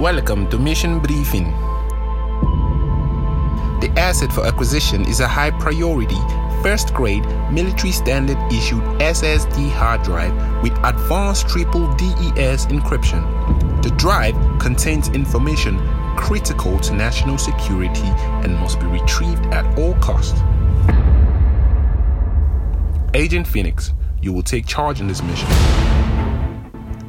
Welcome to Mission Briefing. The asset for acquisition is a high priority, first grade, military standard issued SSD hard drive with advanced triple DES encryption. The drive contains information critical to national security and must be retrieved at all costs. Agent Phoenix, you will take charge in this mission.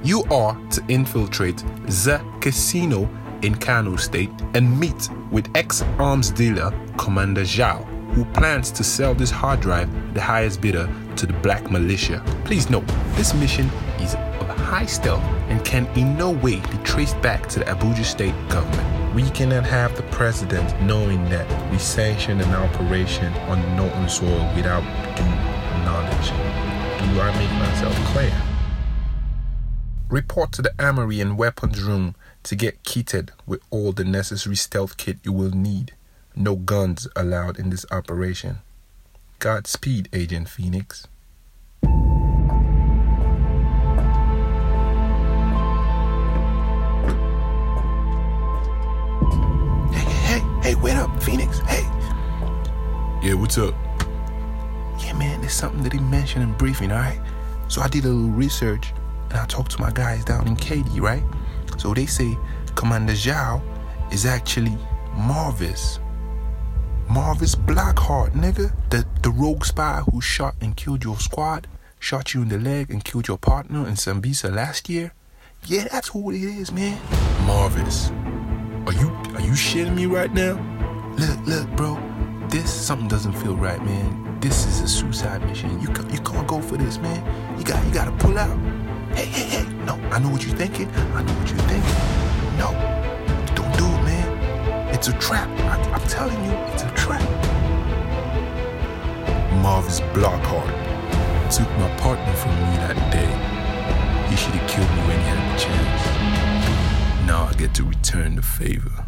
You are to infiltrate the casino in Kano State and meet with ex arms dealer Commander Zhao, who plans to sell this hard drive, the highest bidder, to the black militia. Please note, this mission is of high stealth and can in no way be traced back to the Abuja state government. We cannot have the president knowing that we sanctioned an operation on Norton soil without due knowledge. Do I make myself clear? Report to the armory and weapons room to get kitted with all the necessary stealth kit you will need. No guns allowed in this operation. Godspeed, Agent Phoenix. Hey, hey, hey, wait up, Phoenix. Hey. Yeah, what's up? Yeah, man, there's something that he mentioned in briefing, alright? So I did a little research and I talked to my guys down in Katy, right? So they say Commander Zhao is actually Marvis. Marvis Blackheart, nigga. The the rogue spy who shot and killed your squad, shot you in the leg and killed your partner in Sambisa last year. Yeah, that's who it is, man. Marvis. Are you are you shitting me right now? Look, look, bro. This something doesn't feel right, man. This is a suicide mission. You you can't go for this, man. You got you gotta pull out. Hey, hey, hey. No, I know what you're thinking. I know what you're thinking. No, don't do it, man. It's a trap. I, I'm telling you, it's a trap. Marvis Blockhart took my partner from me that day. He should have killed me when he had the chance. Now I get to return the favor.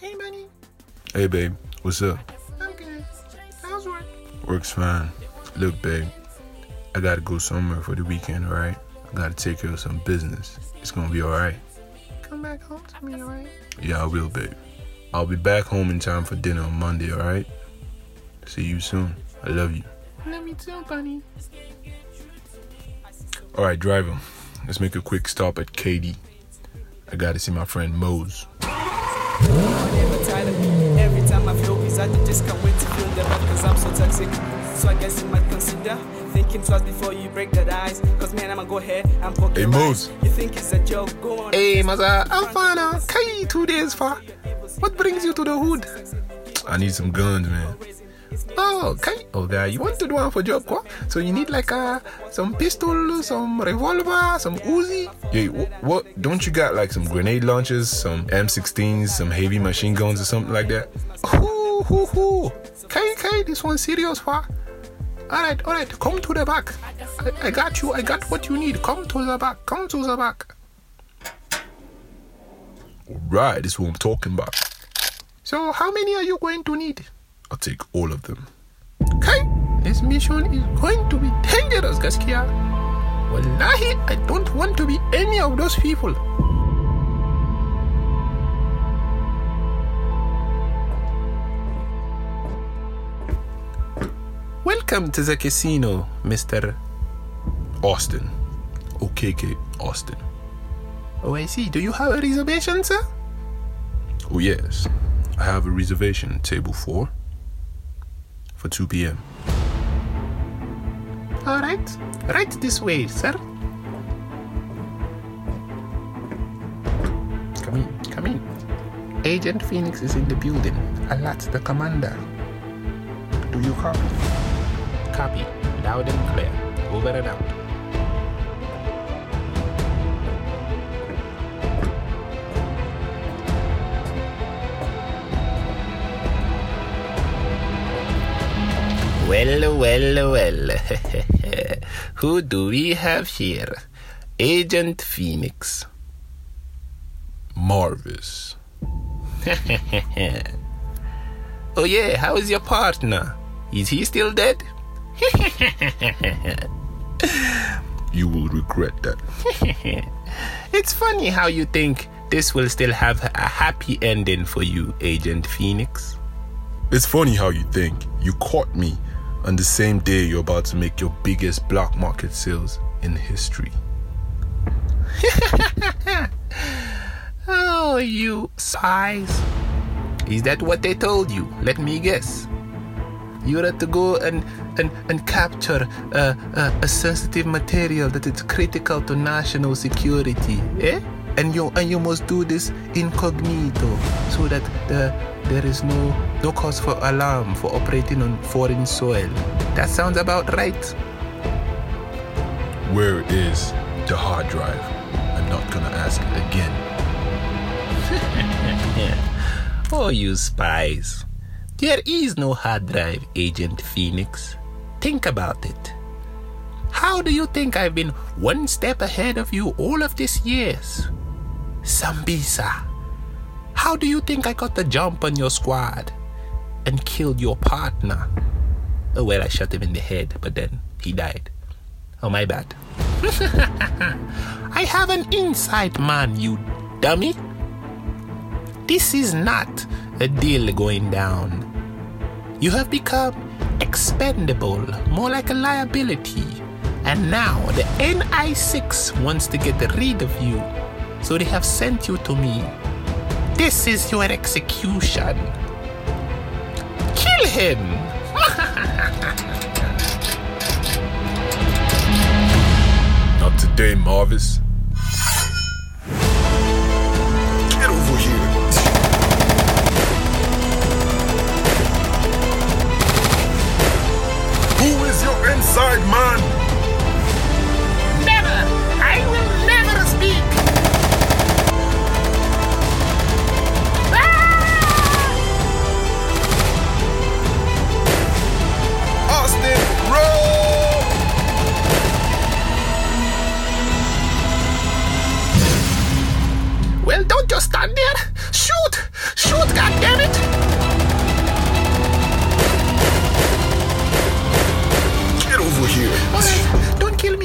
Hey, money. Hey, babe, what's up? I'm good. How's work? Works fine. Look, babe, I gotta go somewhere for the weekend, alright? I gotta take care of some business. It's gonna be alright. Come back home to me, alright? Yeah, I will, babe. I'll be back home in time for dinner on Monday, alright? See you soon. I love you. Love me too, bunny. Alright, driver, let's make a quick stop at KD. I gotta see my friend Mose. I feel bizarre, I just can't wait to feel the vibe cause I'm so toxic. So I guess you might consider thinking twice before you break that ice. Cause man, I'ma go ahead and poke Hey, your Mose. You think it's a joke? Go on. Hey, Maza, I'm fine now. Kai, two days far. What brings you to the hood? I need some guns, man. Oh, Kai. Oh, guy, you want to do one for job, quoi? So you need like uh, some pistol, some revolver, some Uzi. Hey, wh- what? Don't you got like some grenade launchers, some M16s, some heavy machine guns or something like that? Hoo, hoo. Kai, Kai, this one serious, far. Alright, alright, come to the back. I, I got you, I got what you need. Come to the back, come to the back. Right, this is what I'm talking about. So, how many are you going to need? I'll take all of them. Okay, this mission is going to be dangerous, gaskiya. Wallahi, I don't want to be any of those people. Welcome to the casino, Mr. Austin. OKK Austin. Oh, I see. Do you have a reservation, sir? Oh, yes. I have a reservation, table 4, for 2 p.m. All right. Right this way, sir. Come in, come in. Agent Phoenix is in the building. Alert the commander. Do you copy? Copy. Loud and clear. Over and out. Well, well, well. Who do we have here? Agent Phoenix. Marvis. oh, yeah, how is your partner? Is he still dead? You will regret that. It's funny how you think this will still have a happy ending for you, Agent Phoenix. It's funny how you think you caught me on the same day you're about to make your biggest black market sales in history. Oh, you spies. Is that what they told you? Let me guess. You had to go and, and, and capture uh, uh, a sensitive material that is critical to national security, eh? And you and you must do this incognito so that the, there is no no cause for alarm for operating on foreign soil. That sounds about right. Where is the hard drive? I'm not gonna ask again. Oh, you spies. There is no hard drive, Agent Phoenix. Think about it. How do you think I've been one step ahead of you all of these years? Sambisa. How do you think I got the jump on your squad and killed your partner? Oh, well, I shot him in the head, but then he died. Oh, my bad. I have an insight, man, you dummy. This is not a deal going down. You have become expendable, more like a liability. And now the NI6 wants to get rid of you. So they have sent you to me. This is your execution. Kill him! Not today, Marvis.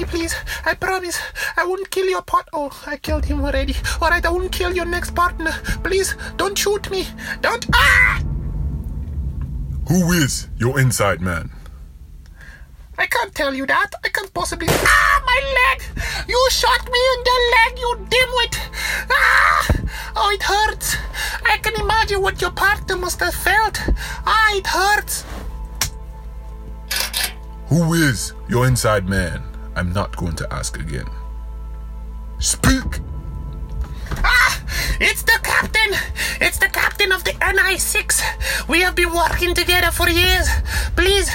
Please. I promise. I won't kill your part. Oh, I killed him already. Alright, I won't kill your next partner. Please, don't shoot me. Don't. Ah! Who is your inside man? I can't tell you that. I can't possibly. Ah, my leg! You shot me in the leg, you dimwit! Ah! Oh, it hurts. I can imagine what your partner must have felt. Ah, it hurts. Who is your inside man? I'm not going to ask again. Speak! Ah! It's the captain! It's the captain of the NI6! We have been working together for years. Please,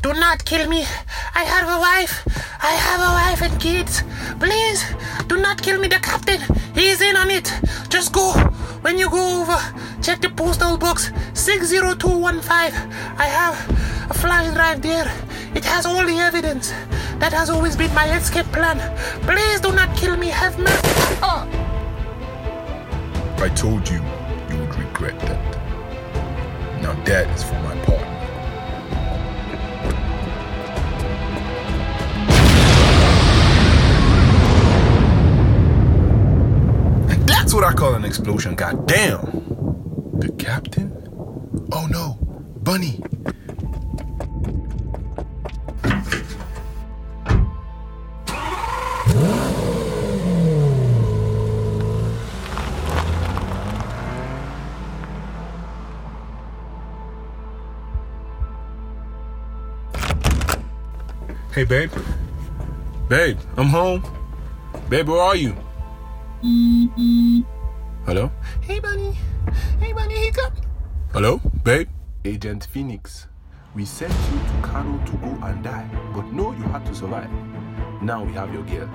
do not kill me. I have a wife. I have a wife and kids. Please, do not kill me, the captain. He's in on it. Just go. When you go over, check the postal box 60215. I have a flash drive there. It has all the evidence. That has always been my escape plan. Please do not kill me. Have mercy. Oh. I told you you would regret that. Now that is for my partner. That's what I call an explosion, goddamn! The captain? Oh no, Bunny! Hey, babe. Babe, I'm home. Babe, where are you? Hello? Hey, Bunny. Hey, Bunny, he come. Hello? Babe? Agent Phoenix, we sent you to Kano to go and die, but no, you had to survive. Now we have your girl.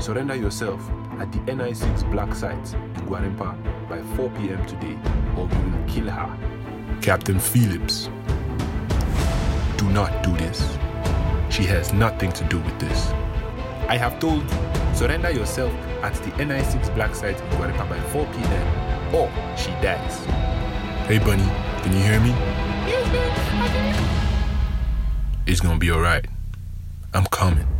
Surrender yourself at the NI6 Black Site in Gwarimpa by 4 p.m. today, or we will kill her. Captain Phillips. Do not do this. She has nothing to do with this. I have told you, surrender yourself at the NI6 Black Site in Gwarimpa by 4 p.m., or she dies. Hey, Bunny, can you hear me? Yes, man, I can It's gonna be alright. I'm coming.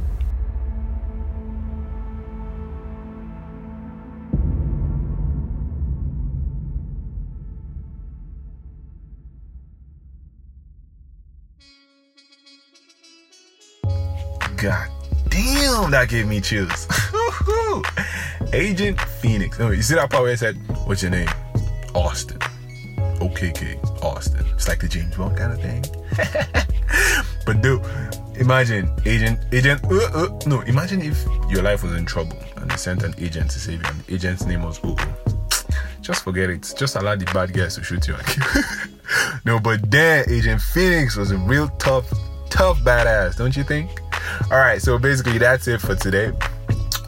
God damn, that gave me chills. Agent Phoenix. No, you see that part where I said, What's your name? Austin. OKK, Austin. It's like the James Bond kind of thing. but dude, imagine agent, agent, uh, uh, no, imagine if your life was in trouble and they sent an agent to save you and the agent's name was OO. Just forget it. Just allow the bad guys to shoot you no, but then Agent Phoenix was a real tough, tough badass, don't you think? All right, so basically that's it for today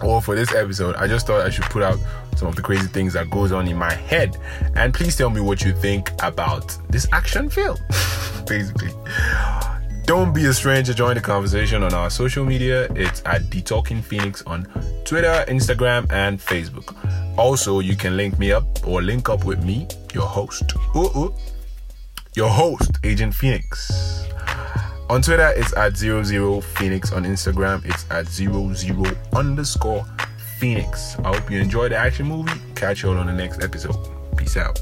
or for this episode. I just thought I should put out some of the crazy things that goes on in my head, and please tell me what you think about this action film. basically, don't be a stranger. Join the conversation on our social media. It's at the Talking Phoenix on Twitter, Instagram, and Facebook. Also, you can link me up or link up with me, your host. Ooh, ooh, your host, Agent Phoenix. On Twitter, it's at 00 Phoenix. On Instagram, it's at 00 underscore Phoenix. I hope you enjoyed the action movie. Catch you all on the next episode. Peace out.